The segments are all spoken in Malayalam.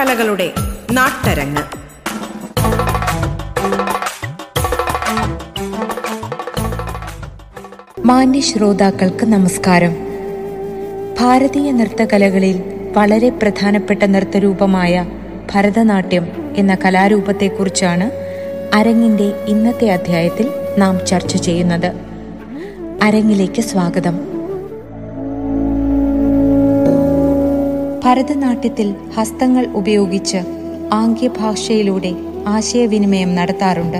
നൃത്തകലകളുടെ നാട്ടരങ്ങ്. മാന്യ ശ്രോതാക്കൾക്ക് നമസ്കാരം. ഭാരതീയ നൃത്തകലകളിൽ വളരെ പ്രധാനപ്പെട്ട നൃത്തരൂപമായ ഭരതനാട്യം എന്ന കലാരൂപത്തെക്കുറിച്ചാണ് അരങ്ങിന്റെ ഇന്നത്തെ അധ്യായത്തിൽ നാം ചർച്ച ചെയ്യുന്നത്. അരങ്ങിലേക്ക് സ്വാഗതം. ഭരതനാട്യത്തിൽ ഹസ്തങ്ങൾ ഉപയോഗിച്ച് ആംഗ്യഭാഷയിലൂടെ ആശയവിനിമയം നടത്താറുണ്ട്.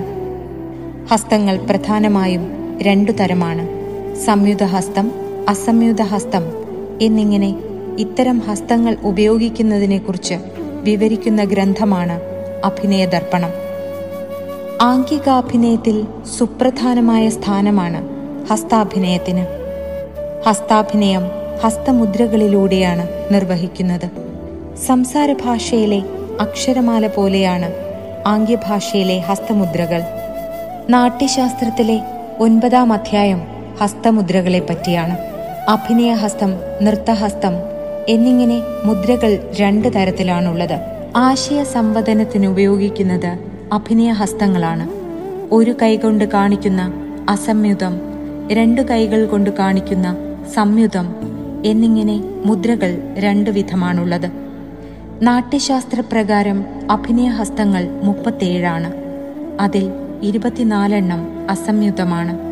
ഹസ്തങ്ങൾ പ്രധാനമായും രണ്ടു തരമാണ്. സംയുത ഹസ്തം അസംയുത ഹസ്തം എന്നിങ്ങനെ ഇത്തരം ഹസ്തങ്ങൾ ഉപയോഗിക്കുന്നതിനെക്കുറിച്ച് വിവരിക്കുന്ന ഗ്രന്ഥമാണ് അഭിനയദർപ്പണം. ആംഗികാഭിനയത്തിൽ സുപ്രധാനമായ സ്ഥാനമാണ് ഹസ്താഭിനയത്തിന്. ഹസ്താഭിനയം ഹസ്തമുദ്രകളിലൂടെയാണ് നിർവഹിക്കുന്നത്. സംസാര ഭാഷയിലെ അക്ഷരമാല പോലെയാണ് ആംഗ്യഭാഷയിലെ ഹസ്തമുദ്രകൾ. നാട്യശാസ്ത്രത്തിലെ ഒൻപതാം അധ്യായം ഹസ്തമുദ്രകളെ പറ്റിയാണ് അഭിനയഹസ്തം നൃത്തഹസ്തം എന്നിങ്ങനെ മുദ്രകൾ രണ്ട് തരത്തിലാണുള്ളത്. ആശയ സംവദനത്തിന് ഉപയോഗിക്കുന്നത് അഭിനയഹസ്തങ്ങളാണ്. ഒരു കൈകൊണ്ട് കാണിക്കുന്ന അസംയുതം രണ്ടു കൈകൾ കൊണ്ട് കാണിക്കുന്ന സംയുതം എന്നിങ്ങനെ മുദ്രകൾ രണ്ടു വിധമാണുള്ളത്. നാട്യശാസ്ത്രപ്രകാരം അഭിനയഹസ്തങ്ങൾ മുപ്പത്തേഴാണ്. അതിൽ ഇരുപത്തിനാലെണ്ണം അസംയുതമാണ്.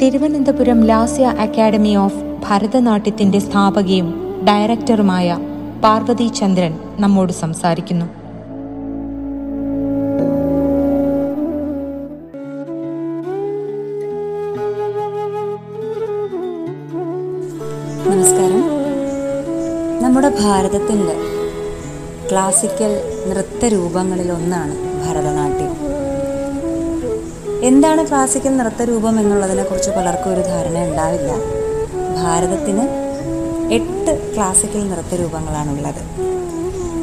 തിരുവനന്തപുരം ലാസ്യ അക്കാദമി ഓഫ് ഭരതനാട്യത്തിന്റെ സ്ഥാപകയും ഡയറക്ടറുമായ പാർവതി ചന്ദ്രൻ നമ്മോട് സംസാരിക്കുന്നു. ഭാരതത്തിന്റെ ക്ലാസിക്കൽ നൃത്ത ഒന്നാണ് ഭരതനാട്യം. എന്താണ് ക്ലാസിക്കൽ നൃത്ത നൃത്തരൂപം എന്നുള്ളതിനെക്കുറിച്ച് പലർക്കും ഒരു ധാരണ ഉണ്ടാവില്ല. ഭാരതത്തിന് എട്ട് ക്ലാസിക്കൽ നൃത്ത നൃത്തരൂപങ്ങളാണുള്ളത്.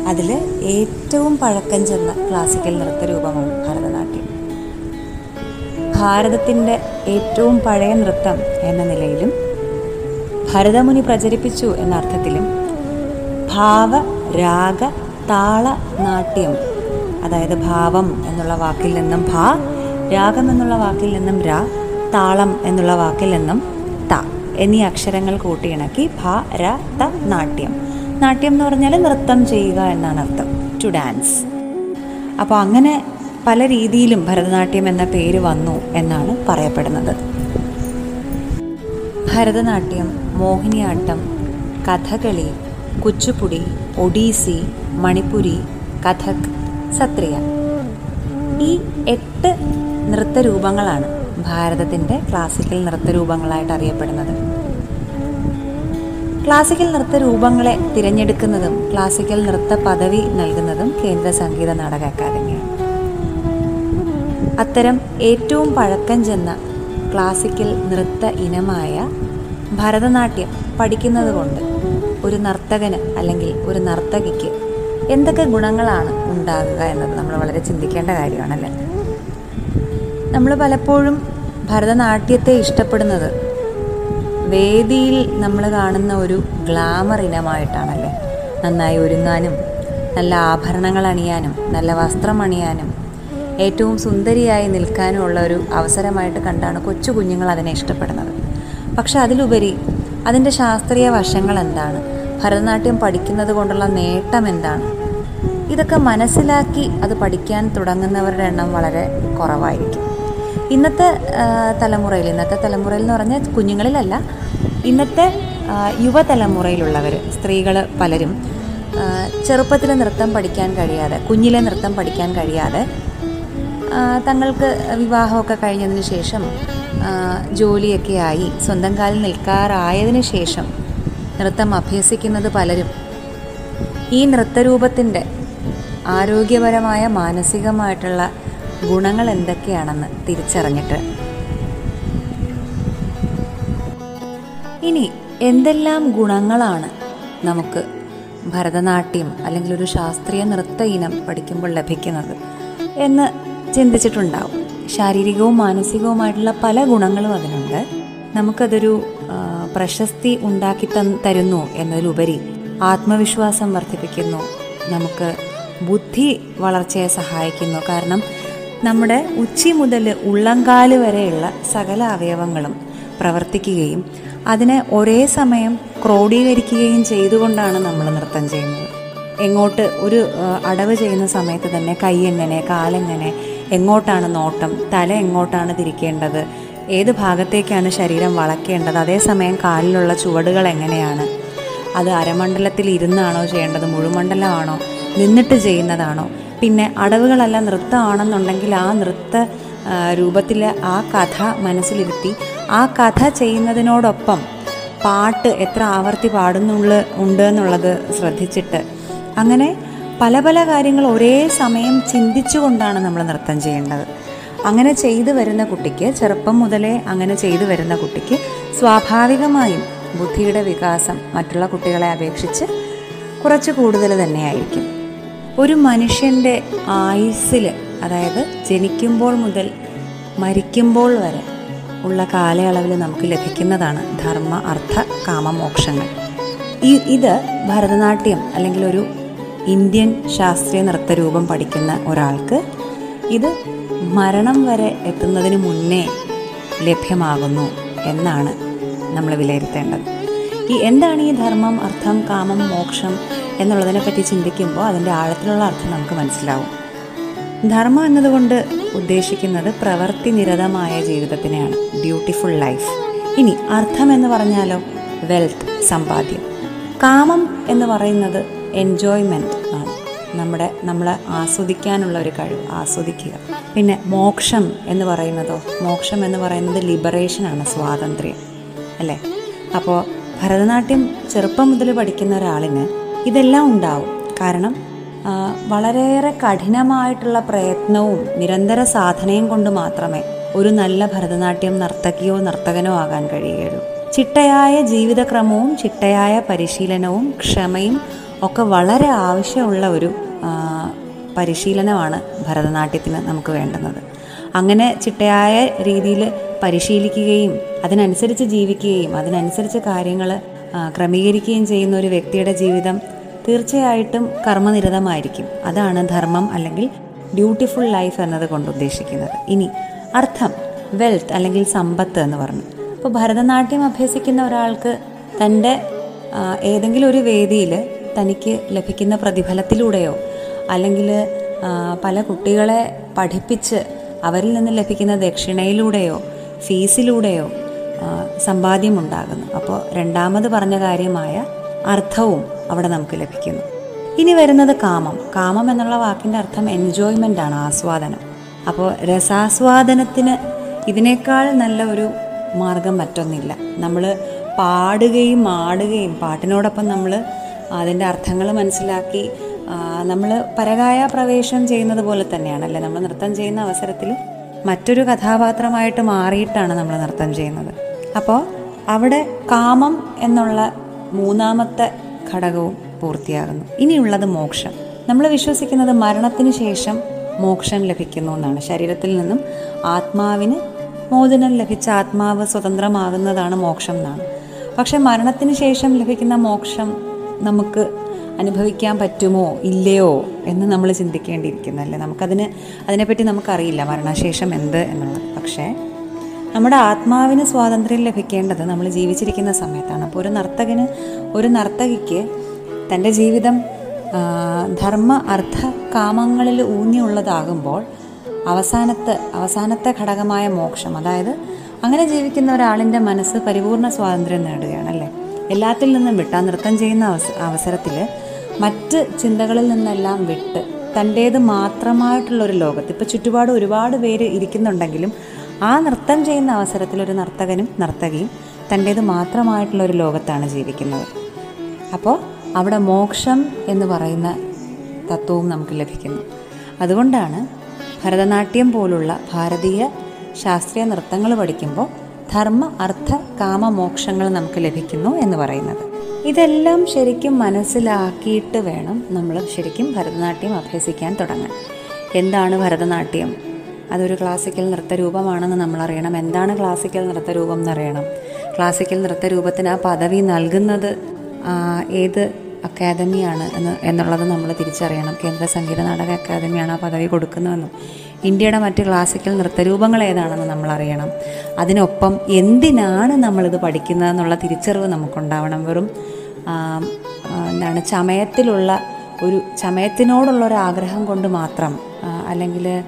അതിൽ ഏറ്റവും പഴക്കം ചെന്ന ക്ലാസിക്കൽ നൃത്തരൂപമാണ് ഭരതനാട്യം. ഭാരതത്തിന്റെ ഏറ്റവും പഴയ നൃത്തം എന്ന നിലയിലും ഭരതമുനി പ്രചരിപ്പിച്ചു എന്ന അർത്ഥത്തിലും ഭാവ രാഗ താള നാട്യം. അതായത് ഭാവം എന്നുള്ള വാക്കിൽ നിന്നും ഭാ രാഗം എന്നുള്ള വാക്കിൽ നിന്നും രാ താളം എന്നുള്ള വാക്കിൽ നിന്നും ത. എന്നീ അക്ഷരങ്ങൾ കൂട്ടിയിണക്കി ഭ ര ത നാട്യം. നാട്യം എന്ന് പറഞ്ഞാൽ നൃത്തം ചെയ്യുക എന്നാണ് അർത്ഥം. ടു ഡാൻസ് അപ്പോൾ അങ്ങനെ പല രീതിയിലും ഭരതനാട്യം എന്ന പേര് വന്നു എന്നാണ് പറയപ്പെടുന്നത്. ഭരതനാട്യം മോഹിനിയാട്ടം കഥകളി കുച്ചുപ്പുടി ഒഡീസി മണിപ്പുരി കഥക് സത്രിയ. ഈ എട്ട് നൃത്തരൂപങ്ങളാണ് ഭാരതത്തിന്റെ ക്ലാസിക്കൽ നൃത്തരൂപങ്ങളായിട്ട് അറിയപ്പെടുന്നത്. ക്ലാസിക്കൽ നൃത്തരൂപങ്ങളെ തിരഞ്ഞെടുക്കുന്നതും ക്ലാസിക്കൽ നൃത്ത പദവി നൽകുന്നതും കേന്ദ്ര സംഗീത നാടക അക്കാദമിയാണ്. അത്തരം ഏറ്റവും പഴക്കം ചെന്ന ക്ലാസിക്കൽ നൃത്ത ഇനമായ ഭരതനാട്യം പഠിക്കുന്നത് കൊണ്ട് ഒരു നർത്തകന് അല്ലെങ്കിൽ ഒരു നർത്തകിക്ക് എന്തൊക്കെ ഗുണങ്ങളാണ് ഉണ്ടാകുക എന്നത് നമ്മൾ വളരെ ചിന്തിക്കേണ്ട കാര്യമാണല്ലേ? നമ്മൾ പലപ്പോഴും ഭരതനാട്യത്തെ ഇഷ്ടപ്പെടുന്നത് വേദിയിൽ നമ്മൾ കാണുന്ന ഒരു ഗ്ലാമർ ഇനമായിട്ടാണല്ലേ? നന്നായി ഒരുങ്ങാനും നല്ല ആഭരണങ്ങൾ അണിയാനും നല്ല വസ്ത്രം അണിയാനും ഏറ്റവും സുന്ദരിയായി നിൽക്കാനും ഉള്ള ഒരു അവസരമായിട്ട് കണ്ടാണ് കൊച്ചു കുഞ്ഞുങ്ങൾ അതിനെ ഇഷ്ടപ്പെടുന്നത്. പക്ഷെ അതിലുപരി അതിന്റെ ശാസ്ത്രീയ വശങ്ങൾ എന്താണ്? ഭരതനാട്യം പഠിക്കുന്നത് കൊണ്ടുള്ള നേട്ടം എന്താണ്? ഇതൊക്കെ മനസ്സിലാക്കി അത് പഠിക്കാൻ തുടങ്ങുന്നവരുടെ എണ്ണം വളരെ കുറവായിരിക്കും. ഇന്നത്തെ തലമുറയിൽ ഇന്നത്തെ തലമുറയിൽ എന്ന് പറഞ്ഞാൽ കുഞ്ഞുങ്ങളിലല്ല ഇന്നത്തെ യുവതലമുറയിലുള്ളവർ സ്ത്രീകൾ പലരും ചെറുപ്പത്തിൽ നൃത്തം പഠിക്കാൻ കഴിയാതെ കുഞ്ഞിലെ നൃത്തം പഠിക്കാൻ കഴിയാതെ തങ്ങൾക്ക് വിവാഹമൊക്കെ കഴിഞ്ഞതിന് ശേഷം ജോലിയൊക്കെ ആയി സ്വന്തം കാലിൽ നിൽക്കാറായതിനു ശേഷം നൃത്തം അഭ്യസിക്കുന്നത് പലരും. ഈ നൃത്തരൂപത്തിന്റെ ആരോഗ്യപരമായ മാനസികമായിട്ടുള്ള ഗുണങ്ങൾ എന്തൊക്കെയാണെന്ന് തിരിച്ചറിഞ്ഞിട്ട്. ഇനി എന്തെല്ലാം ഗുണങ്ങളാണ് നമുക്ക് ഭരതനാട്യം അല്ലെങ്കിൽ ഒരു ശാസ്ത്രീയ നൃത്ത ഇനം പഠിക്കുമ്പോൾ ലഭിക്കുന്നത് എന്ന് ചിന്തിച്ചിട്ടുണ്ടാവും. ശാരീരികവും മാനസികവുമായിട്ടുള്ള പല ഗുണങ്ങളും അതിനുണ്ട്. നമുക്കതൊരു പ്രശസ്തി ഉണ്ടാക്കി തരുന്നു എന്നതിലുപരി ആത്മവിശ്വാസം വർദ്ധിപ്പിക്കുന്നു നമുക്ക് ബുദ്ധി വളർച്ചയെ സഹായിക്കുന്നു. കാരണം നമ്മുടെ ഉച്ചി മുതൽ ഉള്ളങ്കാൽ വരെയുള്ള സകല അവയവങ്ങളും പ്രവർത്തിക്കുകയും അതിനെ ഒരേ സമയം ക്രോഡീകരിക്കുകയും ചെയ്തുകൊണ്ടാണ് നമ്മൾ നൃത്തം ചെയ്യുന്നത്. എങ്ങോട്ട് ഒരു അടവ് ചെയ്യുന്ന സമയത്ത് തന്നെ കൈ എങ്ങനെ കാലെങ്ങനെ എങ്ങോട്ടാണ് നോട്ടം തല എങ്ങോട്ടാണ് തിരിക്കേണ്ടത് ഏത് ഭാഗത്തേക്കാണ് ശരീരം വളയ്ക്കേണ്ടത് അതേസമയം കാലിലുള്ള ചുവടുകൾ എങ്ങനെയാണ്? അത് അരമണ്ഡലത്തിൽ ഇരുന്നാണോ ചെയ്യേണ്ടത്? മുഴുമണ്ഡലമാണോ? നിന്നിട്ട് ചെയ്യുന്നതാണോ? പിന്നെ അടവുകളല്ല നൃത്തമാണെന്നുണ്ടെങ്കിൽ ആ നൃത്ത രൂപത്തിൽ ആ കഥ മനസ്സിലിരുത്തി ആ കഥ ചെയ്യുന്നതിനോടൊപ്പം പാട്ട് എത്ര ആവർത്തി പാടുന്നുള്ള ഉണ്ട് എന്നുള്ളത് ശ്രദ്ധിച്ചിട്ട്. അങ്ങനെ പല പല കാര്യങ്ങൾ ഒരേ സമയം ചിന്തിച്ചുകൊണ്ടാണ് നമ്മൾ നൃത്തം ചെയ്യേണ്ടത്. അങ്ങനെ ചെയ്തു വരുന്ന കുട്ടിക്ക് ചെറുപ്പം മുതലേ അങ്ങനെ ചെയ്തു വരുന്ന കുട്ടിക്ക് സ്വാഭാവികമായും ബുദ്ധിയുടെ വികാസം മറ്റുള്ള കുട്ടികളെ അപേക്ഷിച്ച് കുറച്ച് കൂടുതൽ തന്നെയായിരിക്കും. ഒരു മനുഷ്യന്റെ ആയുസ്സിൽ അതായത് ജനിക്കുമ്പോൾ മുതൽ മരിക്കുമ്പോൾ വരെ ഉള്ള കാലയളവിൽ നമുക്ക് ലഭിക്കുന്നതാണ് ധർമ്മ അർത്ഥ കാമമോക്ഷങ്ങൾ ഈ ഇത് ഭരതനാട്യം അല്ലെങ്കിൽ ഒരു ഇന്ത്യൻ ശാസ്ത്രീയ നൃത്തരൂപം പഠിക്കുന്ന ഒരാൾക്ക് ഇത് മരണം വരെ എത്തുന്നതിന് മുന്നേ ലഭ്യമാകുന്നു എന്നാണ് നമ്മൾ വിലയിരുത്തേണ്ടത്. ഈ എന്താണ് ഈ ധർമ്മം അർത്ഥം കാമം മോക്ഷം എന്നുള്ളതിനെപ്പറ്റി ചിന്തിക്കുമ്പോൾ അതിന്റെ ആഴത്തിലുള്ള അർത്ഥം നമുക്ക് മനസ്സിലാവും. ധർമ്മം എന്നതുകൊണ്ട് ഉദ്ദേശിക്കുന്നത് പ്രവൃത്തി നിരതമായ ജീവിതത്തിനെയാണ്. ബ്യൂട്ടിഫുൾ ലൈഫ് ഇനി അർത്ഥം എന്ന് പറഞ്ഞാലോ? വെൽത്ത് സമ്പാദ്യം. കാമം എന്ന് പറയുന്നത് എൻജോയ്മെന്റ് ആണ്. നമ്മുടെ നമ്മളെ ആസ്വദിക്കാനുള്ള ഒരു കഴിവ് ആസ്വദിക്കുക. പിന്നെ മോക്ഷം എന്ന് പറയുന്നതോ മോക്ഷം എന്ന് പറയുന്നത് ലിബറേഷനാണ് സ്വാതന്ത്ര്യം. അല്ലേ? അപ്പോൾ ഭരതനാട്യം ചെറുപ്പം മുതൽ പഠിക്കുന്ന ഒരാളിന് ഇതെല്ലാം ഉണ്ടാവും. കാരണം വളരെയേറെ കഠിനമായിട്ടുള്ള പ്രയത്നവും നിരന്തര സാധനയും കൊണ്ട് മാത്രമേ ഒരു നല്ല ഭരതനാട്യം നർത്തകിയോ നർത്തകനോ ആകാൻ കഴിയുകയുള്ളൂ. ചിട്ടയായ ജീവിതക്രമവും ചിട്ടയായ പരിശീലനവും ക്ഷമയും ഒക്കെ വളരെ ആവശ്യമുള്ള ഒരു പരിശീലനമാണ് ഭരതനാട്യത്തിന് നമുക്ക് വേണ്ടുന്നത്. അങ്ങനെ ചിട്ടയായ രീതിയിൽ പരിശീലിക്കുകയും അതിനനുസരിച്ച് ജീവിക്കുകയും അതിനനുസരിച്ച് കാര്യങ്ങൾ ക്രമീകരിക്കുകയും ചെയ്യുന്ന ഒരു വ്യക്തിയുടെ ജീവിതം തീർച്ചയായിട്ടും കർമ്മനിരതമായിരിക്കും. അതാണ് ധർമ്മം അല്ലെങ്കിൽ ബ്യൂട്ടിഫുൾ ലൈഫ് എന്നത് കൊണ്ട് ഉദ്ദേശിക്കുന്നത്. ഇനി അർത്ഥം വെൽത്ത് അല്ലെങ്കിൽ സമ്പത്ത് എന്ന് പറഞ്ഞു. അപ്പോൾ ഭരതനാട്യം അഭ്യസിക്കുന്ന ഒരാൾക്ക് തന്റെ ഏതെങ്കിലും ഒരു വേദിയിൽ തനിക്ക് ലഭിക്കുന്ന പ്രതിഫലത്തിലൂടെയോ അല്ലെങ്കിൽ പല കുട്ടികളെ പഠിപ്പിച്ച് അവരിൽ നിന്ന് ലഭിക്കുന്ന ദക്ഷിണയിലൂടെയോ ഫീസിലൂടെയോ സമ്പാദ്യമുണ്ടാകുന്നു അപ്പോൾ രണ്ടാമത് പറഞ്ഞ കാര്യമായ അർത്ഥവും അവിടെ നമുക്ക് ലഭിക്കുന്നു. ഇനി വരുന്നത് കാമം. കാമം എന്നുള്ള വാക്കിന്റെ അർത്ഥം എൻജോയ്മെന്റ് ആണ് ആസ്വാദനം. അപ്പോൾ രസാസ്വാദനത്തിന് ഇതിനേക്കാൾ നല്ല ഒരു മാർഗം മറ്റൊന്നില്ല. നമ്മൾ പാടുകയും ആടുകയും പാട്ടിനോടൊപ്പം നമ്മൾ അതിന്റെ അർത്ഥങ്ങൾ മനസ്സിലാക്കി നമ്മൾ പരകായ പ്രവേശം ചെയ്യുന്നത് പോലെ തന്നെയാണല്ലേ? നമ്മൾ നൃത്തം ചെയ്യുന്ന അവസരത്തിൽ മറ്റൊരു കഥാപാത്രമായിട്ട് മാറിയിട്ടാണ് നമ്മൾ നൃത്തം ചെയ്യുന്നത്. അപ്പോൾ അവിടെ കാമം എന്നുള്ള മൂന്നാമത്തെ ഘടകവും പൂർത്തിയാകുന്നു. ഇനിയുള്ളത് മോക്ഷം. നമ്മൾ വിശ്വസിക്കുന്നത് മരണത്തിന് ശേഷം മോക്ഷം ലഭിക്കുന്നു എന്നാണ്. ശരീരത്തിൽ നിന്നും ആത്മാവിന് മോചനം ലഭിച്ച ആത്മാവ് സ്വതന്ത്രമാകുന്നതാണ് മോക്ഷം എന്നാണ്. പക്ഷെ മരണത്തിന് ശേഷം ലഭിക്കുന്ന മോക്ഷം നമുക്ക് അനുഭവിക്കാൻ പറ്റുമോ ഇല്ലയോ എന്ന് നമ്മൾ ചിന്തിക്കേണ്ടിയിരിക്കുന്നല്ലേ നമുക്കതിന് അതിനെപ്പറ്റി നമുക്കറിയില്ല മരണശേഷം എന്ത് എന്നുള്ളത്. പക്ഷേ നമ്മുടെ ആത്മാവിന് സ്വാതന്ത്ര്യം ലഭിക്കേണ്ടത് നമ്മൾ ജീവിച്ചിരിക്കുന്ന സമയത്താണ്. അപ്പോൾ ഒരു നർത്തകന് ഒരു നർത്തകിക്ക് തന്റെ ജീവിതം ധർമ്മ അർത്ഥ കാമങ്ങളിൽ ഊന്നിയുള്ളതാകുമ്പോൾ അവസാനത്തെ അവസാനത്തെ ഘടകമായ മോക്ഷം അതായത് അങ്ങനെ ജീവിക്കുന്ന ഒരാളിന്റെ മനസ്സ് പരിപൂർണ സ്വാതന്ത്ര്യം നേടുകയാണ് അല്ലേ? എല്ലാത്തിൽ നിന്നും വിട്ട നൃത്തം ചെയ്യുന്ന അവസ അവസരത്തിൽ മറ്റ് ചിന്തകളിൽ നിന്നെല്ലാം വിട്ട് തന്റേത് മാത്രമായിട്ടുള്ള ഒരു ലോകത്ത് ഇപ്പോൾ ചുറ്റുപാട് ഒരുപാട് പേര് ഇരിക്കുന്നുണ്ടെങ്കിലും ആ നൃത്തം ചെയ്യുന്ന അവസരത്തിൽ ഒരു നർത്തകനും നർത്തകിയും തന്റേത് മാത്രമായിട്ടുള്ള ഒരു ലോകത്താണ് ജീവിക്കുന്നത്. അപ്പോൾ അവിടെ മോക്ഷം എന്ന് പറയുന്ന തത്വവും നമുക്ക് ലഭിക്കുന്നു. അതുകൊണ്ടാണ് ഭരതനാട്യം പോലുള്ള ഭാരതീയ ശാസ്ത്രീയ നൃത്തങ്ങൾ പഠിക്കുമ്പോൾ ധർമ്മ അർത്ഥ കാമ മോക്ഷങ്ങൾ നമുക്ക് ലഭിക്കുന്നു എന്ന് പറയുന്നത്. ഇതെല്ലാം ശരിക്കും മനസ്സിലാക്കിയിട്ട് വേണം നമ്മൾ ശരിക്കും ഭരതനാട്യം അഭ്യസിക്കാൻ തുടങ്ങാൻ. എന്താണ് ഭരതനാട്യം? അതൊരു ക്ലാസിക്കൽ നൃത്തരൂപമാണെന്ന് നമ്മൾ അറിയണം എന്താണ് ക്ലാസിക്കൽ നൃത്തരൂപം എന്നറിയണം. ക്ലാസിക്കൽ നൃത്തരൂപത്തിന് ആ പദവി നൽകുന്നത് ഏത് അക്കാദമിയാണ് എന്ന് എന്നുള്ളത് നമ്മൾ തിരിച്ചറിയണം. കേന്ദ്ര സംഗീത നാടക അക്കാദമിയാണ് ആ പദവി കൊടുക്കുന്നതെന്നും. ഇന്ത്യയുടെ മറ്റ് ക്ലാസിക്കൽ നൃത്തരൂപങ്ങൾ ഏതാണെന്ന് നമ്മൾ അറിയണം അതിനൊപ്പം എന്തിനാണ് നമ്മളിത് പഠിക്കുന്നതെന്നുള്ള തിരിച്ചറിവ് നമുക്കുണ്ടാവണം. വെറും എന്താണ് ചമയത്തിലുള്ള ഒരു ചമയത്തിനോടുള്ള ഒരു ആഗ്രഹം കൊണ്ട് മാത്രം അല്ലെങ്കിൽ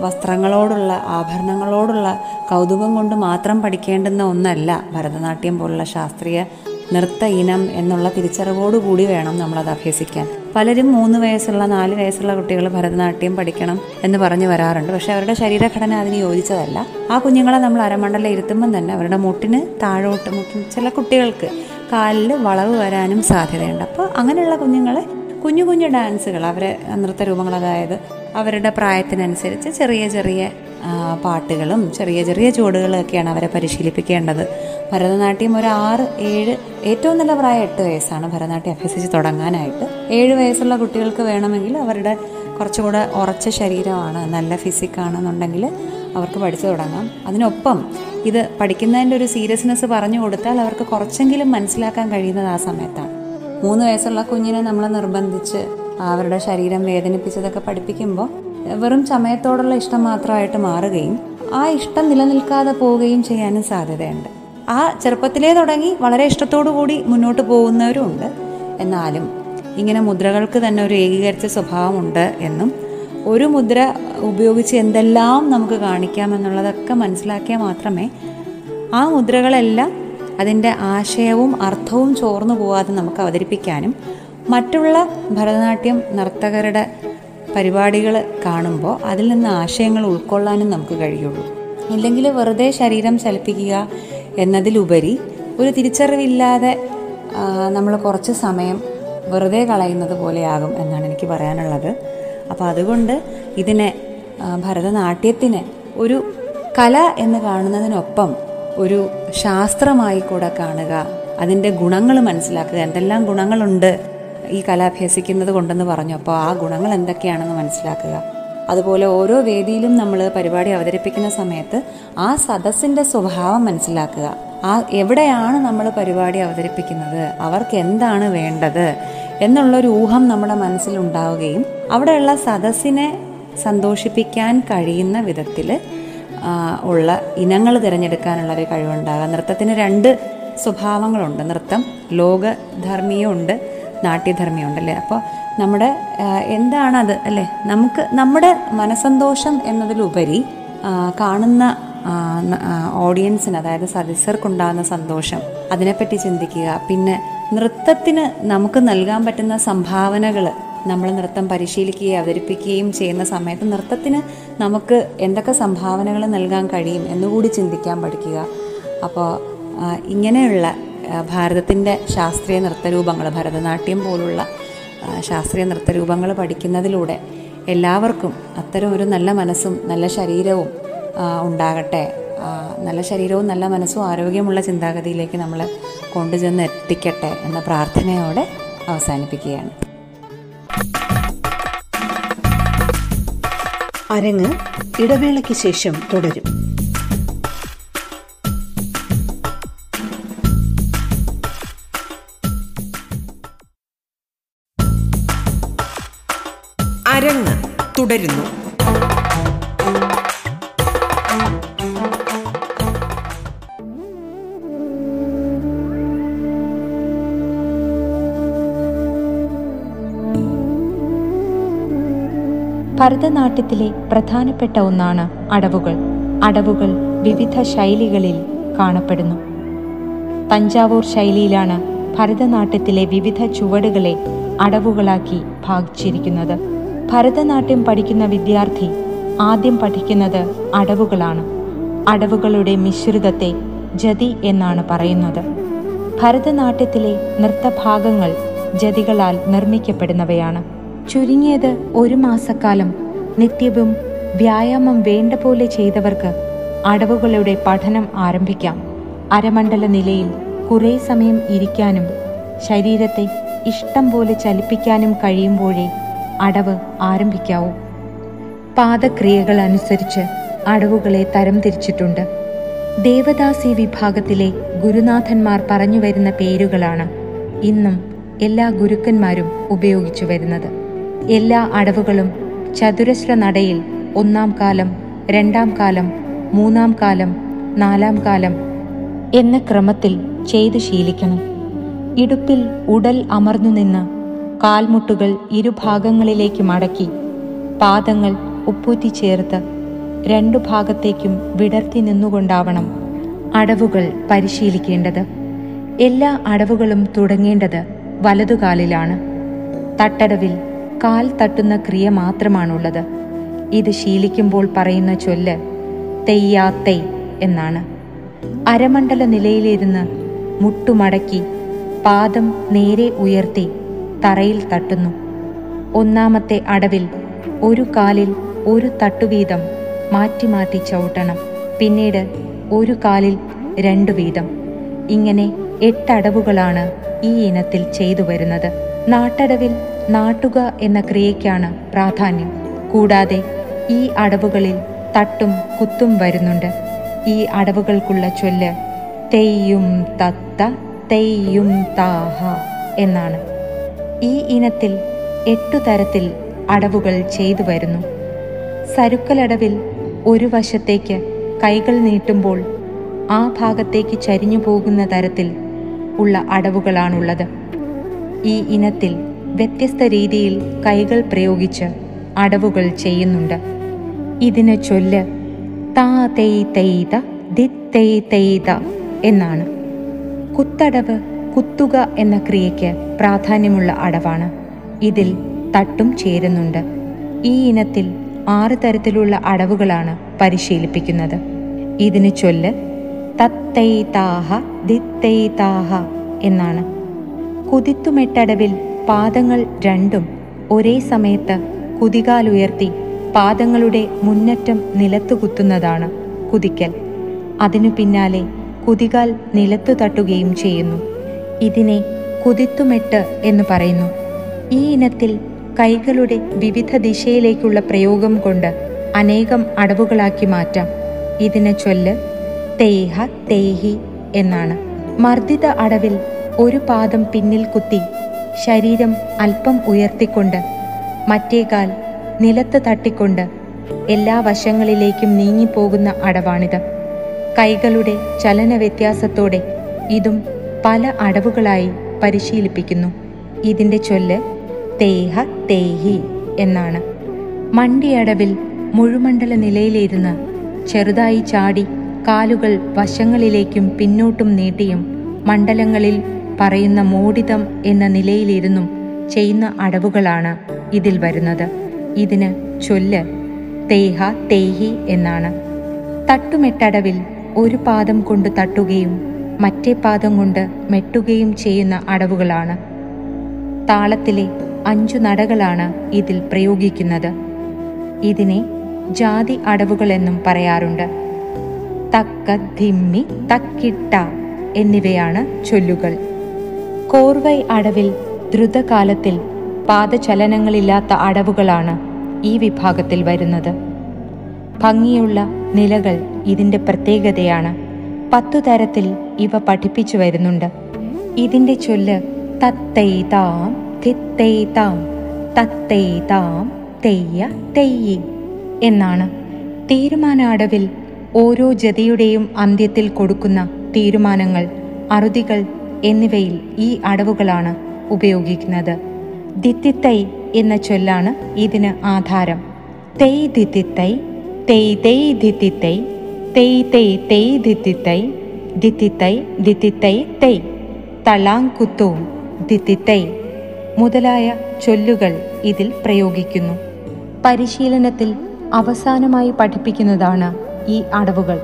വസ്ത്രങ്ങളോടുള്ള ആഭരണങ്ങളോടുള്ള കൗതുകം കൊണ്ട് മാത്രം പഠിക്കേണ്ടുന്ന ഒന്നല്ല ഭരതനാട്യം പോലുള്ള ശാസ്ത്രീയ നൃത്ത ഇനം എന്നുള്ള തിരിച്ചറിവോടുകൂടി വേണം നമ്മളത് അഭ്യസിക്കാൻ. പലരും മൂന്ന് വയസ്സുള്ള നാല് വയസ്സുള്ള കുട്ടികൾ ഭരതനാട്യം പഠിക്കണം എന്ന് പറഞ്ഞു വരാറുണ്ട്. പക്ഷേ അവരുടെ ശരീരഘടന അതിന് യോജിച്ചതല്ല. ആ കുഞ്ഞുങ്ങളെ നമ്മൾ അരമണ്ടലിൽ ഇരുത്തുമ്പം തന്നെ അവരുടെ മുട്ടിന് താഴോട്ട് മുട്ടിന് ചില കുട്ടികൾക്ക് കാലിൽ വളവ് വരാനും സാധ്യതയുണ്ട്. അപ്പോൾ അങ്ങനെയുള്ള കുഞ്ഞുങ്ങളെ കുഞ്ഞു കുഞ്ഞു ഡാൻസുകൾ അവരെ നൃത്ത രൂപങ്ങൾ അതായത് അവരുടെ പ്രായത്തിനനുസരിച്ച് ചെറിയ ചെറിയ പാട്ടുകളും ചെറിയ ചെറിയ ചുവടുകളൊക്കെയാണ് അവരെ പരിശീലിപ്പിക്കേണ്ടത്. ഭരതനാട്യം ഒരു ആറ് ഏഴ് ഏറ്റവും നല്ല പ്രായം എട്ട് വയസ്സാണ് ഭരതനാട്യം അഭ്യസിച്ച് തുടങ്ങാനായിട്ട്. ഏഴ് വയസ്സുള്ള കുട്ടികൾക്ക് വേണമെങ്കിൽ അവരുടെ കുറച്ചുകൂടെ ഉറച്ച ശരീരമാണ് നല്ല ഫിസിക്കാണെന്നുണ്ടെങ്കിൽ അവർക്ക് പഠിച്ചു തുടങ്ങാം. അതിനൊപ്പം ഇത് പഠിക്കുന്നതിന്റെ ഒരു സീരിയസ്നെസ് പറഞ്ഞു കൊടുത്താൽ അവർക്ക് കുറച്ചെങ്കിലും മനസ്സിലാക്കാൻ കഴിയുന്നത് ആ സമയത്താണ്. മൂന്ന് വയസ്സുള്ള കുഞ്ഞിനെ നമ്മൾ നിർബന്ധിച്ച് അവരുടെ ശരീരം വേദനിപ്പിച്ചതൊക്കെ പഠിപ്പിക്കുമ്പോൾ വെറും ചമയത്തോടുള്ള ഇഷ്ടം മാത്രമായിട്ട് മാറുകയും ആ ഇഷ്ടം നിലനിൽക്കാതെ പോവുകയും ചെയ്യാനും സാധ്യതയുണ്ട്. ആ ചെറുപ്പത്തിലേ തുടങ്ങി വളരെ ഇഷ്ടത്തോടു കൂടി മുന്നോട്ട് പോകുന്നവരുമുണ്ട് എന്നാലും ഇങ്ങനെ മുദ്രകൾക്ക് തന്നെ ഒരു ഏകീകരിച്ച സ്വഭാവമുണ്ട് എന്നും ഒരു മുദ്ര ഉപയോഗിച്ച് എന്തെല്ലാം നമുക്ക് കാണിക്കാമെന്നുള്ളതൊക്കെ മനസ്സിലാക്കിയാൽ മാത്രമേ ആ മുദ്രകളെല്ലാം അതിന്റെ ആശയവും അർത്ഥവും ചോർന്നു പോകാതെ നമുക്ക് അവതരിപ്പിക്കാനും മറ്റുള്ള ഭരതനാട്യം നർത്തകരുടെ പരിപാടികൾ കാണുമ്പോൾ അതിൽ നിന്ന് ആശയങ്ങൾ ഉൾക്കൊള്ളാനും നമുക്ക് കഴിയുള്ളൂ. ഇല്ലെങ്കിൽ വെറുതെ ശരീരം ചലിപ്പിക്കുക എന്നതിലുപരി ഒരു തിരിച്ചറിവില്ലാതെ നമ്മൾ കുറച്ച് സമയം വെറുതെ കളയുന്നത് പോലെയാകും എന്നാണ് എനിക്ക് പറയാനുള്ളത്. അപ്പോൾ അതുകൊണ്ട് ഇതിനെ ഭരതനാട്യത്തിനെ ഒരു കല എന്ന് കാണുന്നതിനൊപ്പം ഒരു ശാസ്ത്രമായി കൂടെ കാണുക അതിന്റെ ഗുണങ്ങൾ മനസ്സിലാക്കുക എന്തെല്ലാം ഗുണങ്ങളുണ്ട് ഈ കല അഭ്യസിക്കുന്നത് കൊണ്ടെന്ന് പറഞ്ഞു. അപ്പോൾ ആ ഗുണങ്ങൾ എന്തൊക്കെയാണെന്ന് മനസ്സിലാക്കുക. അതുപോലെ ഓരോ വേദിയിലും നമ്മൾ പരിപാടി അവതരിപ്പിക്കുന്ന സമയത്ത് ആ സദസ്സിന്റെ സ്വഭാവം മനസ്സിലാക്കുക. ആ എവിടെയാണ് നമ്മൾ പരിപാടി അവതരിപ്പിക്കുന്നത് അവർക്ക് എന്താണ് വേണ്ടത് എന്നുള്ളൊരു ഊഹം നമ്മുടെ മനസ്സിലുണ്ടാവുകയും അവിടെയുള്ള സദസ്സിനെ സന്തോഷിപ്പിക്കാൻ കഴിയുന്ന വിധത്തിൽ ഉള്ള ഇനങ്ങൾ തിരഞ്ഞെടുക്കാനുള്ള ഒരു കഴിവുണ്ടാകുക നൃത്തത്തിന് രണ്ട് സ്വഭാവങ്ങളുണ്ട്. നൃത്തം ലോകധർമ്മിയുണ്ട് നാട്യധർമ്മിയുണ്ട് അല്ലേ? അപ്പോൾ നമ്മുടെ എന്താണത് അല്ലേ? നമുക്ക് നമ്മുടെ മനസന്തോഷം എന്നതിലുപരി കാണുന്ന ഓഡിയൻസിന് അതായത് സദസ്യർക്കുണ്ടാകുന്ന സന്തോഷം അതിനെപ്പറ്റി ചിന്തിക്കുക. പിന്നെ നൃത്തത്തിന് നമുക്ക് നൽകാൻ പറ്റുന്ന സംഭാവനകൾ നമ്മൾ നൃത്തം പരിശീലിക്കുകയും അവതരിപ്പിക്കുകയും ചെയ്യുന്ന സമയത്ത് നൃത്തത്തിന് നമുക്ക് എന്തൊക്കെ സംഭാവനകൾ നൽകാൻ കഴിയും എന്നുകൂടി ചിന്തിക്കാൻ പഠിക്കുക. അപ്പോൾ ഇങ്ങനെയുള്ള ഭാരതത്തിന്റെ ശാസ്ത്രീയ നൃത്തരൂപങ്ങൾ ഭരതനാട്യം പോലുള്ള ശാസ്ത്രീയ നൃത്തരൂപങ്ങൾ പഠിക്കുന്നതിലൂടെ എല്ലാവർക്കും അത്തരം ഒരു നല്ല മനസ്സും നല്ല ശരീരവും ഉണ്ടാകട്ടെ. നല്ല ശരീരവും നല്ല മനസ്സും ആരോഗ്യമുള്ള ചിന്താഗതിയിലേക്ക് നമ്മൾ കൊണ്ടുചെന്ന് എത്തിക്കട്ടെ എന്ന പ്രാർത്ഥനയോടെ അവസാനിപ്പിക്കുകയാണ്. അരങ്ങ് ഇടവേളയ്ക്ക് ശേഷം തുടരും. അരങ്ങ് തുടരുന്നു. ഭരതനാട്യത്തിലെ പ്രധാനപ്പെട്ട ഒന്നാണ് അടവുകൾ. അടവുകൾ വിവിധ ശൈലികളിൽ കാണപ്പെടുന്നു. തഞ്ചാവൂർ ശൈലിയിലാണ് ഭരതനാട്യത്തിലെ വിവിധ ചുവടുകളെ അടവുകളാക്കി ഭാഗിച്ചിരിക്കുന്നത്. ഭരതനാട്യം പഠിക്കുന്ന വിദ്യാർത്ഥി ആദ്യം പഠിക്കുന്നത് അടവുകളാണ്. അടവുകളുടെ മിശ്രിതത്തെ ജതി എന്നാണ് പറയുന്നത്. ഭരതനാട്യത്തിലെ നൃത്തഭാഗങ്ങൾ ജതികളാൽ നിർമ്മിക്കപ്പെടുന്നവയാണ്. ചുരുങ്ങിയത് ഒരു മാസക്കാലം. നിത്യവും വ്യായാമം വേണ്ട പോലെ ചെയ്തവർക്ക് അടവുകളുടെ പഠനം ആരംഭിക്കാം. അരമണ്ഡല നിലയിൽ കുറേ സമയം ഇരിക്കാനും ശരീരത്തെ ഇഷ്ടം പോലെ ചലിപ്പിക്കാനും കഴിയുമ്പോഴേ അടവ് ആരംഭിക്കാവൂ. പാദക്രിയകൾ അനുസരിച്ച് അടവുകളെ തരംതിരിച്ചിട്ടുണ്ട് ദേവദാസി വിഭാഗത്തിലെ ഗുരുനാഥന്മാർ പറഞ്ഞു വരുന്ന പേരുകളാണ് ഇന്നും എല്ലാ ഗുരുക്കന്മാരും ഉപയോഗിച്ചു വരുന്നത്. എല്ലാ അടവുകളും ചതുരശ്ര നടയിൽ ഒന്നാം കാലം രണ്ടാം കാലം മൂന്നാം കാലം നാലാം കാലം എന്ന ക്രമത്തിൽ ചെയ്തു ശീലിക്കണം. ഇടുപ്പിൽ ഉടൽ അമർന്നു നിന്ന് കാൽമുട്ടുകൾ ഇരുഭാഗങ്ങളിലേക്ക് മടക്കി പാദങ്ങൾ ഉപ്പൂറ്റി ചേർത്ത് രണ്ടു ഭാഗത്തേക്കും വിടർത്തി നിന്നുകൊണ്ടാവണം അടവുകൾ പരിശീലിക്കേണ്ടത്. എല്ലാ അടവുകളും തുടങ്ങേണ്ടത് വലതുകാലിലാണ്. തട്ടടവിൽ കാൽ തട്ടുന്ന ക്രിയ മാത്രമാണുള്ളത്. ഇത് ശീലിക്കുമ്പോൾ പറയുന്ന ചൊല്ല് തെയ്യാത്തൈ എന്നാണ്. അരമണ്ഡല നിലയിലിരുന്ന് മുട്ടുമടക്കി പാദം നേരെ ഉയർത്തി തറയിൽ തട്ടുന്നു. ഒന്നാമത്തെ അടവിൽ ഒരു കാലിൽ ഒരു തട്ടുവീതം മാറ്റി മാറ്റി ചവിട്ടണം. പിന്നീട് ഒരു കാലിൽ രണ്ടു വീതം. ഇങ്ങനെ എട്ടടവുകളാണ് ഈ ഇനത്തിൽ ചെയ്തു വരുന്നത്. നാട്ടടവിൽ നാട്ടുക എന്ന ക്രിയയ്ക്കാണ് പ്രാധാന്യം. കൂടാതെ ഈ അടവുകളിൽ തട്ടും കുത്തും വരുന്നുണ്ട്. ഈ അടവുകൾക്കുള്ള ചൊല്ല് തെയ്യും തത്ത തെയ്യും താഹ എന്നാണ്. ഈ ഇനത്തിൽ എട്ടു തരത്തിൽ അടവുകൾ ചെയ്തു വരുന്നു. സരുക്കലടവിൽ ഒരു വശത്തേക്ക് കൈകൾ നീട്ടുമ്പോൾ ആ ഭാഗത്തേക്ക് ചരിഞ്ഞു പോകുന്ന തരത്തിൽ ഉള്ള അടവുകളാണുള്ളത്. ഈ ഇനത്തിൽ വ്യത്യസ്ത രീതിയിൽ കൈകൾ പ്രയോഗിച്ച് അടവുകൾ ചെയ്യുന്നുണ്ട്. ഇതിന് ചൊല്ല് താ തെയ് തെയ്ത തെയ്ത എന്നാണ്. കുത്തടവ് കുത്തുക എന്ന ക്രിയയ്ക്ക് പ്രാധാന്യമുള്ള അടവാണ്. ഇതിൽ തട്ടും ചേരുന്നുണ്ട്. ഈ ഇനത്തിൽ ആറ് തരത്തിലുള്ള അടവുകളാണ് പരിശീലിപ്പിക്കുന്നത്. ഇതിന് ചൊല്ല് തത്തൈ താഹ എന്നാണ്. കുതിത്തുമെട്ടടവിൽ പാദങ്ങൾ രണ്ടും ഒരേ സമയത്ത് കുതികാലുയർത്തി പാദങ്ങളുടെ മുന്നറ്റം നിലത്തു കുത്തുന്നതാണ് കുതിക്കൽ. അതിനു പിന്നാലെ കുതികാൽ നിലത്തു തട്ടുകയും ചെയ്യുന്നു. ഇതിനെ കുതിത്തുമെട്ട് എന്ന് പറയുന്നു. ഈ ഇനത്തിൽ കൈകളുടെ വിവിധ ദിശയിലേക്കുള്ള പ്രയോഗം കൊണ്ട് അനേകം അടവുകളാക്കി മാറ്റാം. ഇതിനെ ചൊല്ല് തേഹ തേഹി എന്നാണ്. മർദ്ദിത അടവിൽ ഒരു പാദം പിന്നിൽ കുത്തി ശരീരം അല്പം ഉയർത്തിക്കൊണ്ട് മറ്റേ കാൽ നിലത്ത് തട്ടിക്കൊണ്ട് എല്ലാ വശങ്ങളിലേക്കും നീങ്ങിപ്പോകുന്ന അടവാണിത്. കൈകളുടെ ചലന വ്യത്യാസത്തോടെ ഇതും പല അടവുകളായി പരിശീലിപ്പിക്കുന്നു. ഇതിന്റെ ചൊല്ല് തേഹ തേഹി എന്നാണ്. മണ്ടിയടവിൽ മുഴുമണ്ഡല നിലയിലിരുന്ന് ചെറുതായി ചാടി കാലുകൾ വശങ്ങളിലേക്കും പിന്നോട്ടും നീട്ടിയും മണ്ഡലങ്ങളിൽ പറയുന്ന മോടിതം എന്ന നിലയിലിരുന്നും ചെയ്യുന്ന അടവുകളാണ് ഇതിൽ വരുന്നത്. ഇതിന് ചൊല്ല് തേഹ തേഹി എന്നാണ്. തട്ടുമെട്ടടവിൽ ഒരു പാദം കൊണ്ട് തട്ടുകയും മറ്റേ പാദം കൊണ്ട് മെട്ടുകയും ചെയ്യുന്ന അടവുകളാണ്. താളത്തിലെ അഞ്ചു നടകളാണ് ഇതിൽ പ്രയോഗിക്കുന്നത്. ഇതിനെ ജാതി അടവുകൾ എന്നും പറയാറുണ്ട്. തക്ക ധിമ്മി തക്കിട്ട എന്നിവയാണ് ചൊല്ലുകൾ. കോർവൈ അടവിൽ ദ്രുതകാലത്തിൽ പാദചലനങ്ങളില്ലാത്ത അടവുകളാണ് ഈ വിഭാഗത്തിൽ വരുന്നത്. ഭംഗിയുള്ള നിലകൾ ഇതിന്റെ പ്രത്യേകതയാണ്. പത്തു തരത്തിൽ ഇവ പഠിപ്പിച്ചു വരുന്നുണ്ട്. ഇതിന്റെ ചൊല്ല് തത്തൈതാം തിത്തൈതാം തത്തൈതാം തെയ്യ തെയ്യി എന്നാണ്. തീരുമാന അടവിൽ ഓരോ ജതിയുടെയും അന്ത്യത്തിൽ കൊടുക്കുന്ന തീരുമാനങ്ങൾ അറുതികൾ എന്നിവയിൽ ഈ അടവുകളാണ് ഉപയോഗിക്കുന്നത്. ദിത്തിത്തൈ എന്ന ചൊല്ലാണ് ഇതിന് ആധാരം. തെയ് ദിത്തിത്തൈ തെയ് തെയ് ദിത്തിത്തൈ തെയ് തെയ് തെയ് ദിത്തിത്തൈ ദിത്തിത്തൈ ദിത്തിത്തൈ തെയ് തളാങ്കുത്തവും ദിത്തിത്തൈ മുതലായ ചൊല്ലുകൾ ഇതിൽ പ്രയോഗിക്കുന്നു. പരിശീലനത്തിൽ അവസാനമായി പഠിപ്പിക്കുന്നതാണ് ഈ അടവുകൾ.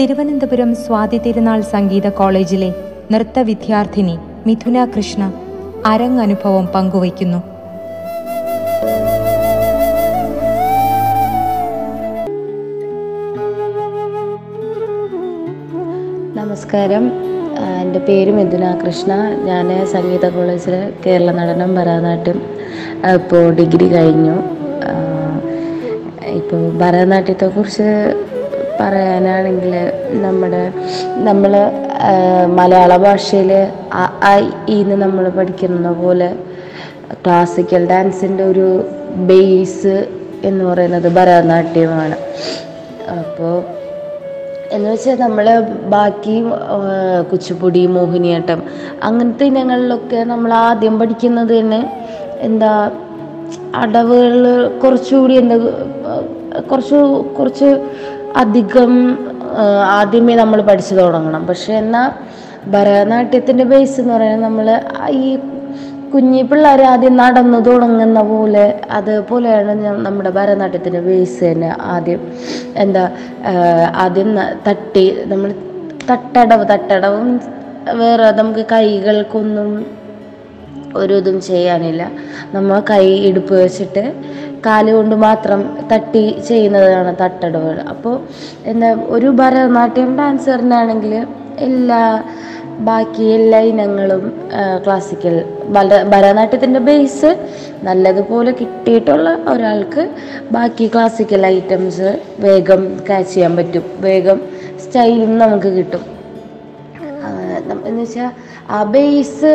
തിരുവനന്തപുരം സ്വാതി തിരുനാൾ സംഗീത കോളേജിലെ നൃത്ത വിദ്യാർത്ഥിനി മിഥുന കൃഷ്ണ അരങ്ങനുഭവം പങ്കുവയ്ക്കുന്നു. നമസ്കാരം. എന്റെ പേര് മിഥുന കൃഷ്ണ. ഞാൻ സംഗീത കോളേജിൽ കേരള നടനം ഭരതനാട്യം ഇപ്പോൾ ഡിഗ്രി കഴിഞ്ഞു. ഇപ്പോൾ ഭരതനാട്യത്തെക്കുറിച്ച് പറയാനാണെങ്കിൽ നമ്മുടെ നമ്മൾ മലയാള ഭാഷയിൽ അ ഇന്ന് നമ്മൾ പഠിക്കുന്ന പോലെ ക്ലാസിക്കൽ ഡാൻസിന്റെ ഒരു ബേസ് എന്ന് പറയുന്നത് ഭരതനാട്യമാണ്. അപ്പോൾ എന്ന് വെച്ചാൽ നമ്മൾ ബാക്കി കുച്ചിപ്പുടി മോഹിനിയാട്ടം അങ്ങനത്തെ ഇനങ്ങളിലൊക്കെ നമ്മൾ ആദ്യം പഠിക്കുന്നത് തന്നെ എന്താ അടവുകൾ കുറച്ചുകൂടി എന്താ കുറച്ച് കുറച്ച് അധികം ആദ്യമേ നമ്മൾ പഠിച്ചു തുടങ്ങണം. പക്ഷെ എന്നാൽ ഭരതനാട്യത്തിന്റെ ബേസ് എന്ന് പറയുന്നത് നമ്മൾ ഈ കുഞ്ഞി പിള്ളേർ ആദ്യം നടന്നു തുടങ്ങുന്ന പോലെ അതുപോലെയാണ് നമ്മുടെ ഭരതനാട്യത്തിന്റെ ബേസ് തന്നെ ആദ്യം എന്താ ആദ്യം തട്ടി നമ്മൾ തട്ടടവ് തട്ടടവും വേറെ നമുക്ക് കൈകൾക്കൊന്നും ഒരു ഇതും ചെയ്യാനില്ല. നമ്മൾ കൈ ഇടുപ്പ് വെച്ചിട്ട് കാൽ കൊണ്ട് മാത്രം തട്ടി ചെയ്യുന്നതാണ് തട്ടടവുകൾ. അപ്പോൾ എന്താ ഒരു ഭരതനാട്യം ഡാൻസറിനാണെങ്കിൽ എല്ലാ ബാക്കി എല്ലാ ഇനങ്ങളും ക്ലാസിക്കൽ ഭരതനാട്യത്തിന്റെ ബേസ് നല്ലതുപോലെ കിട്ടിയിട്ടുള്ള ഒരാൾക്ക് ബാക്കി ക്ലാസിക്കൽ ഐറ്റംസ് വേഗം ക്യാച്ച് ചെയ്യാൻ പറ്റും. വേഗം സ്റ്റൈലും നമുക്ക് കിട്ടും. എന്ന് വെച്ചാൽ ആ ബേസ്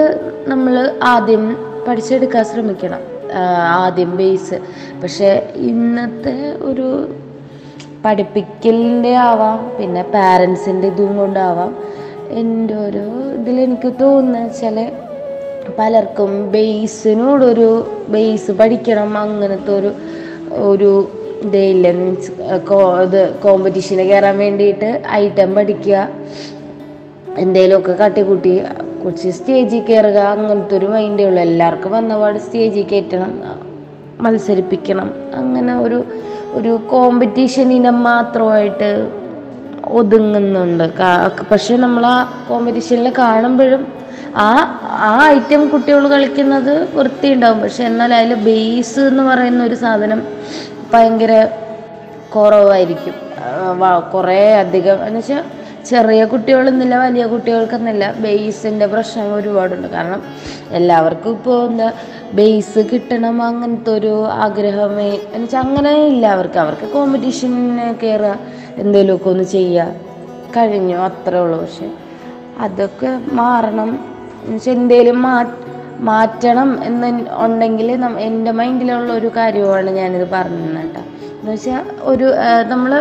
നമ്മൾ ആദ്യം പഠിച്ചെടുക്കാൻ ശ്രമിക്കണം. ആദ്യം ബേസ് പക്ഷെ ഇന്നത്തെ ഒരു പഠിപ്പിക്കലിന്റെ ആവാം പിന്നെ പാരൻസിന്റെ ഇതും കൊണ്ടാവാം. എന്റെ ഒരു ഇതിലെനിക്ക് തോന്നുന്നത് വെച്ചാൽ പലർക്കും ബേസിനോടൊരു ബേസ് പഠിക്കണം അങ്ങനത്തെ ഒരു ഒരു ഇതേയില്ല മീൻസ് ഇത് കോമ്പറ്റീഷന് കയറാൻ വേണ്ടിയിട്ട് ഐറ്റം പഠിക്കുക എന്തേലുമൊക്കെ കാട്ടിക്കൂട്ടി കുറച്ച് സ്റ്റേജിൽ കയറുക അങ്ങനത്തെ ഒരു മൈൻഡേ ഉള്ളൂ എല്ലാവർക്കും വന്നപാട് സ്റ്റേജിൽ കയറ്റണം മത്സരിപ്പിക്കണം. അങ്ങനെ ഒരു ഒരു കോമ്പറ്റീഷൻ ഇനം മാത്രമായിട്ട് ഒതുങ്ങുന്നുണ്ട്. പക്ഷെ നമ്മൾ ആ കോമ്പറ്റീഷനിൽ കാണുമ്പോഴും ആ ആ ഐറ്റം കുട്ടികൾ കളിക്കുന്നത് വൃത്തിയുണ്ടാവും. പക്ഷെ എന്നാൽ അതിൽ ബേസ് എന്ന് പറയുന്ന ഒരു സാധനം ഭയങ്കര കുറവായിരിക്കും. കുറേ അധികം. എന്ന് വെച്ചാൽ ചെറിയ കുട്ടികളെന്നില്ല വലിയ കുട്ടികൾക്കെന്നില്ല ബേസിന്റെ പ്രശ്നം ഒരുപാടുണ്ട്. കാരണം എല്ലാവർക്കും ഇപ്പോൾ എന്താ ബേസ് കിട്ടണം അങ്ങനത്തെ ഒരു ആഗ്രഹമേ. എന്ന് വെച്ചാൽ അങ്ങനെ ഇല്ല അവർക്ക്. അവർക്ക് കോമ്പറ്റീഷന് കയറുക എന്തെങ്കിലുമൊക്കെ ഒന്ന് ചെയ്യുക കഴിഞ്ഞു അത്രേ ഉള്ളൂ. പക്ഷെ അതൊക്കെ മാറണം. എന്നുവെച്ചാൽ എന്തേലും മാ മാറ്റണം എന്ന് ഉണ്ടെങ്കിൽ എന്റെ മൈൻഡിലുള്ള ഒരു കാര്യമാണ് ഞാനിത് പറഞ്ഞത് കേട്ടോ. എന്ന് വെച്ചാൽ ഒരു നമ്മൾ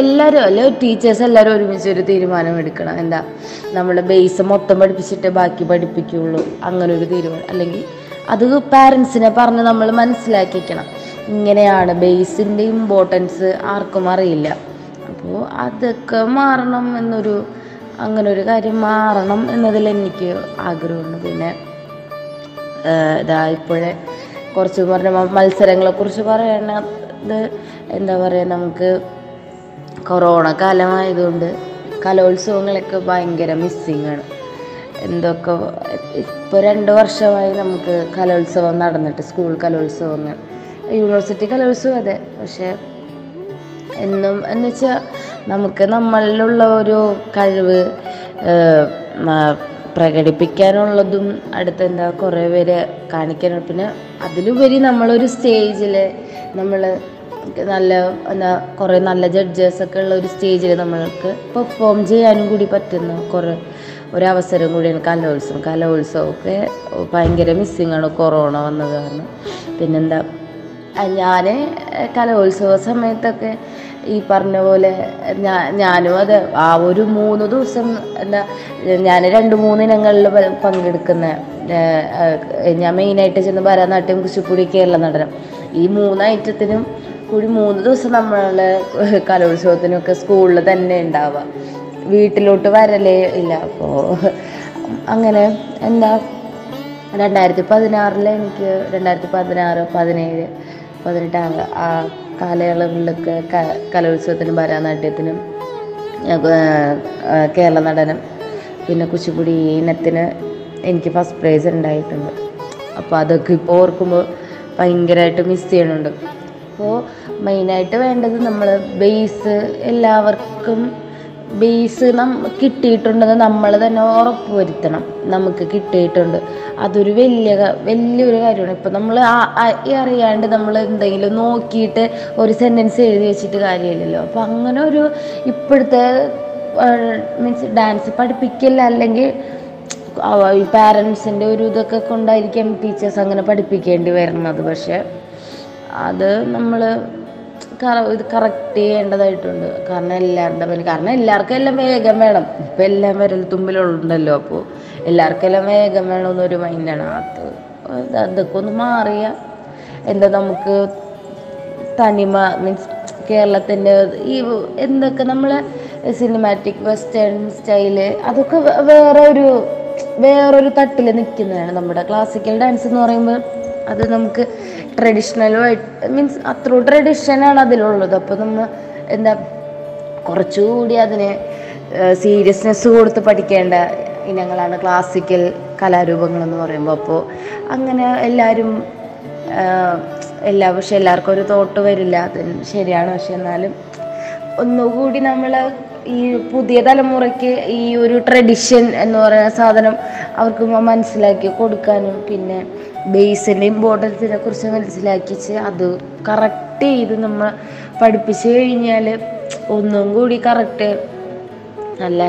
എല്ലാവരും അല്ലെ ടീച്ചേഴ്സ് എല്ലാവരും ഒരുമിച്ച് ഒരു തീരുമാനം എടുക്കണം. എന്താ? നമ്മൾ ബേസ് മൊത്തം പഠിപ്പിച്ചിട്ട് ബാക്കി പഠിപ്പിക്കുകയുള്ളൂ അങ്ങനെ ഒരു തീരുമാനം. അല്ലെങ്കിൽ അത് പാരൻസിനെ പറഞ്ഞ് നമ്മൾ മനസ്സിലാക്കിക്കണം. ഇങ്ങനെയാണ് ബേസിന്റെ ഇമ്പോർട്ടൻസ് ആർക്കും അറിയില്ല. അപ്പോൾ അതൊക്കെ മാറണം എന്നൊരു അങ്ങനെ ഒരു കാര്യം മാറണം എന്നതിൽ എനിക്ക് ആഗ്രഹമുണ്ട്. പിന്നെ ഇതാ ഇപ്പോഴേ കുറച്ച് പറഞ്ഞ മത്സരങ്ങളെ കുറിച്ച് പറയണത് എന്താ പറയുക നമുക്ക് കൊറോണ കാലമായതുകൊണ്ട് കലോത്സവങ്ങളൊക്കെ ഭയങ്കര മിസ്സിങ് ആണ്. എന്തൊക്കെ ഇപ്പോൾ രണ്ട് വർഷമായി നമുക്ക് കലോത്സവം നടന്നിട്ട് സ്കൂൾ കലോത്സവങ്ങൾ. യൂണിവേഴ്സിറ്റി കലോത്സവം അതെ പക്ഷേ എന്നും എന്ന് വെച്ചാൽ നമുക്ക് നമ്മളിലുള്ള ഒരു കഴിവ് പ്രകടിപ്പിക്കാനുള്ളതും അടുത്ത് എന്താ കുറേ പേര് കാണിക്കാനുള്ള പിന്നെ അതിലുപരി നമ്മളൊരു സ്റ്റേജിൽ നമ്മൾ നല്ല എന്താ കുറേ നല്ല ജഡ്ജേഴ്സ് ഒക്കെ ഉള്ള ഒരു സ്റ്റേജിൽ നമ്മൾക്ക് പെർഫോം ചെയ്യാനും കൂടി പറ്റുന്ന കുറേ ഒരവസരം കൂടിയാണ് കലോത്സവം. കലോത്സവമൊക്കെ ഭയങ്കര മിസ്സിങ് ആണ് കൊറോണ വന്നത് കാരണം. പിന്നെന്താ ഞാൻ കലോത്സവ സമയത്തൊക്കെ ഈ പറഞ്ഞ പോലെ ഞാനും അത് ആ ഒരു മൂന്ന് ദിവസം എന്താ ഞാൻ രണ്ട് മൂന്ന് ഇനങ്ങളിൽ പങ്കെടുക്കുന്ന ഞാൻ മെയിനായിട്ട് ചെന്ന് ഭരതനാട്യം കുച്ചിപ്പുടി കേരള നടനം. ഈ മൂന്ന് കൂടി മൂന്ന് ദിവസം നമ്മൾ കലോത്സവത്തിനൊക്കെ സ്കൂളിൽ തന്നെ ഉണ്ടാവുക വീട്ടിലോട്ട് വരലേ ഇല്ല. അപ്പോൾ അങ്ങനെ എന്താ രണ്ടായിരത്തി പതിനാറിൽ എനിക്ക് രണ്ടായിരത്തി പതിനാറ് പതിനേഴ് പതിനെട്ട് ആ- കാലയളവിലൊക്കെ കലോത്സവത്തിനും ഭരതനാട്യത്തിനും കേരള നടനം പിന്നെ കുച്ചിപ്പുടി ഇനത്തിന് എനിക്ക് ഫസ്റ്റ് പ്രൈസ് ഉണ്ടായിട്ടുണ്ട്. അപ്പോൾ അതൊക്കെ ഇപ്പോൾ ഓർക്കുമ്പോൾ ഭയങ്കരമായിട്ട് മിസ് ചെയ്യണുണ്ട്. അപ്പോൾ മെയിനായിട്ട് വേണ്ടത് നമ്മൾ ബേസ് എല്ലാവർക്കും ബേസ് നം കിട്ടിയിട്ടുണ്ടെന്ന് നമ്മൾ തന്നെ ഉറപ്പ് വരുത്തണം നമുക്ക് കിട്ടിയിട്ടുണ്ട്. അതൊരു വലിയ വലിയൊരു കാര്യമാണ്. ഇപ്പം നമ്മൾ അറിയാണ്ട് നമ്മൾ എന്തെങ്കിലും നോക്കിയിട്ട് ഒരു സെന്റൻസ് എഴുതി വെച്ചിട്ട് കാര്യമില്ലല്ലോ. അപ്പം അങ്ങനെ ഒരു ഇപ്പോഴത്തെ മീൻസ് ഡാൻസ് പഠിപ്പിക്കില്ല അല്ലെങ്കിൽ പാരൻസിന്റെ ഒരു ഇതൊക്കെ കൊണ്ടായിരിക്കും ടീച്ചേഴ്സ് അങ്ങനെ പഠിപ്പിക്കേണ്ടി വരുന്നത്. പക്ഷേ അത് നമ്മൾ ഇത് കറക്റ്റ് ചെയ്യേണ്ടതായിട്ടുണ്ട്. കാരണം എല്ലാവരുടെ പേര് കാരണം എല്ലാവർക്കും എല്ലാം വേഗം വേണം. ഇപ്പം എല്ലാം വിരൽ തുമ്പിലുണ്ടല്ലോ അപ്പോൾ എല്ലാവർക്കും എല്ലാം വേഗം വേണമെന്നൊരു മൈൻഡാണ് അത് അത് അതൊക്കെ ഒന്ന് മാറിയ എന്താ നമുക്ക് തനിമ മീൻസ് കേരളത്തിന്റെ ഈ എന്തൊക്കെ നമ്മളെ സിനിമാറ്റിക് വെസ്റ്റേൺ സ്റ്റൈൽ അതൊക്കെ വേറെ ഒരു വേറൊരു തട്ടിൽ നിൽക്കുന്നതാണ് നമ്മുടെ ക്ലാസിക്കൽ ഡാൻസ് എന്ന് പറയുമ്പോൾ അത് നമുക്ക് ട്രഡീഷണലുമായിട്ട് മീൻസ് അത്ര ട്രഡീഷനാണ് അതിലുള്ളത്. അപ്പോൾ നമ്മൾ എന്താ കുറച്ചുകൂടി അതിന് സീരിയസ്നെസ് കൊടുത്ത് പഠിക്കേണ്ട ഇനങ്ങളാണ് ക്ലാസിക്കൽ കലാരൂപങ്ങളെന്ന് പറയുമ്പോൾ അപ്പോൾ അങ്ങനെ എല്ലാവരും എല്ലാ പക്ഷെ എല്ലാവർക്കും ഒരു തോട്ട് വരില്ല. അത് ശരിയാണ്. പക്ഷെ എന്നാലും ഒന്നുകൂടി നമ്മൾ ഈ പുതിയ തലമുറയ്ക്ക് ഈ ഒരു ട്രഡിഷൻ എന്ന് പറയുന്ന സാധനം അവർക്ക് മനസ്സിലാക്കി കൊടുക്കാനും പിന്നെ ബേസിന്റെ ഇമ്പോർട്ടൻസിനെ കുറിച്ച് മനസ്സിലാക്കിച്ച് അത് കറക്റ്റ് ചെയ്ത് നമ്മൾ പഠിപ്പിച്ച് കഴിഞ്ഞാൽ ഒന്നും കൂടി കറക്റ്റ് നല്ല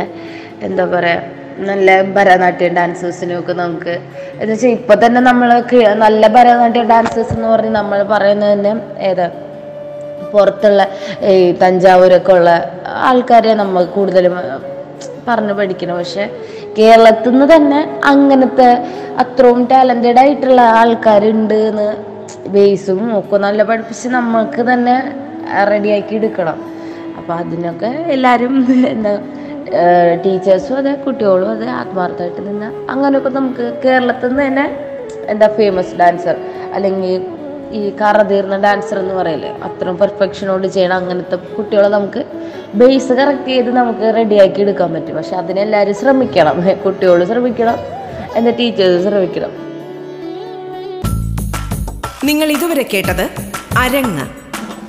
എന്താ പറയുക നല്ല ഭരതനാട്യം ഡാൻസേഴ്സിനൊക്കെ നമുക്ക് എന്ന് വെച്ചാൽ ഇപ്പം തന്നെ നമ്മൾ നല്ല ഭരതനാട്യം ഡാൻസേഴ്സ് എന്ന് പറഞ്ഞ് നമ്മൾ പറയുന്നത് തന്നെ ഏതാ പുറത്തുള്ള ഈ തഞ്ചാവൂരൊക്കെ ഉള്ള ആൾക്കാരെ നമ്മൾ കൂടുതലും പറഞ്ഞ് പഠിക്കണം. പക്ഷെ കേരളത്തിൽ നിന്ന് തന്നെ അങ്ങനത്തെ അത്രയും ടാലന്റഡ് ആയിട്ടുള്ള ആൾക്കാരുണ്ട് എന്ന് ബേസും ഒക്കെ നല്ല പഠിപ്പിച്ച് നമ്മൾക്ക് തന്നെ റെഡിയാക്കി എടുക്കണം. അപ്പോൾ അതിനൊക്കെ എല്ലാവരും എന്താ ടീച്ചേഴ്സും അതെ കുട്ടികളും അതെ ആത്മാർത്ഥമായിട്ട് നിന്ന് അങ്ങനെയൊക്കെ നമുക്ക് കേരളത്തിൽ നിന്ന് തന്നെ എന്താ ഫേമസ് ഡാൻസർ അല്ലെങ്കിൽ ഈ കറ തീർന്ന ഡാൻസർ എന്ന് പറയില്ലേ? അത്രയും പെർഫെക്ഷനോട് ചെയ്യണം അങ്ങനത്തെ കുട്ടികളെ നമുക്ക് ബേസ് കറക്റ്റ് ചെയ്ത് നമുക്ക് റെഡിയാക്കി എടുക്കാൻ പറ്റും. പക്ഷെ അതിനെല്ലാവരും ശ്രമിക്കണം. കുട്ടികൾ ശ്രമിക്കണം. എന്ന ടീച്ചേഴ്സ് ശ്രമിക്കണം. നിങ്ങൾ ഇതുവരെ കേട്ടത് അരങ്ങ്.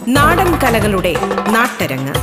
നാടൻ കലകളുടെ നാട്ടരങ്ങ്.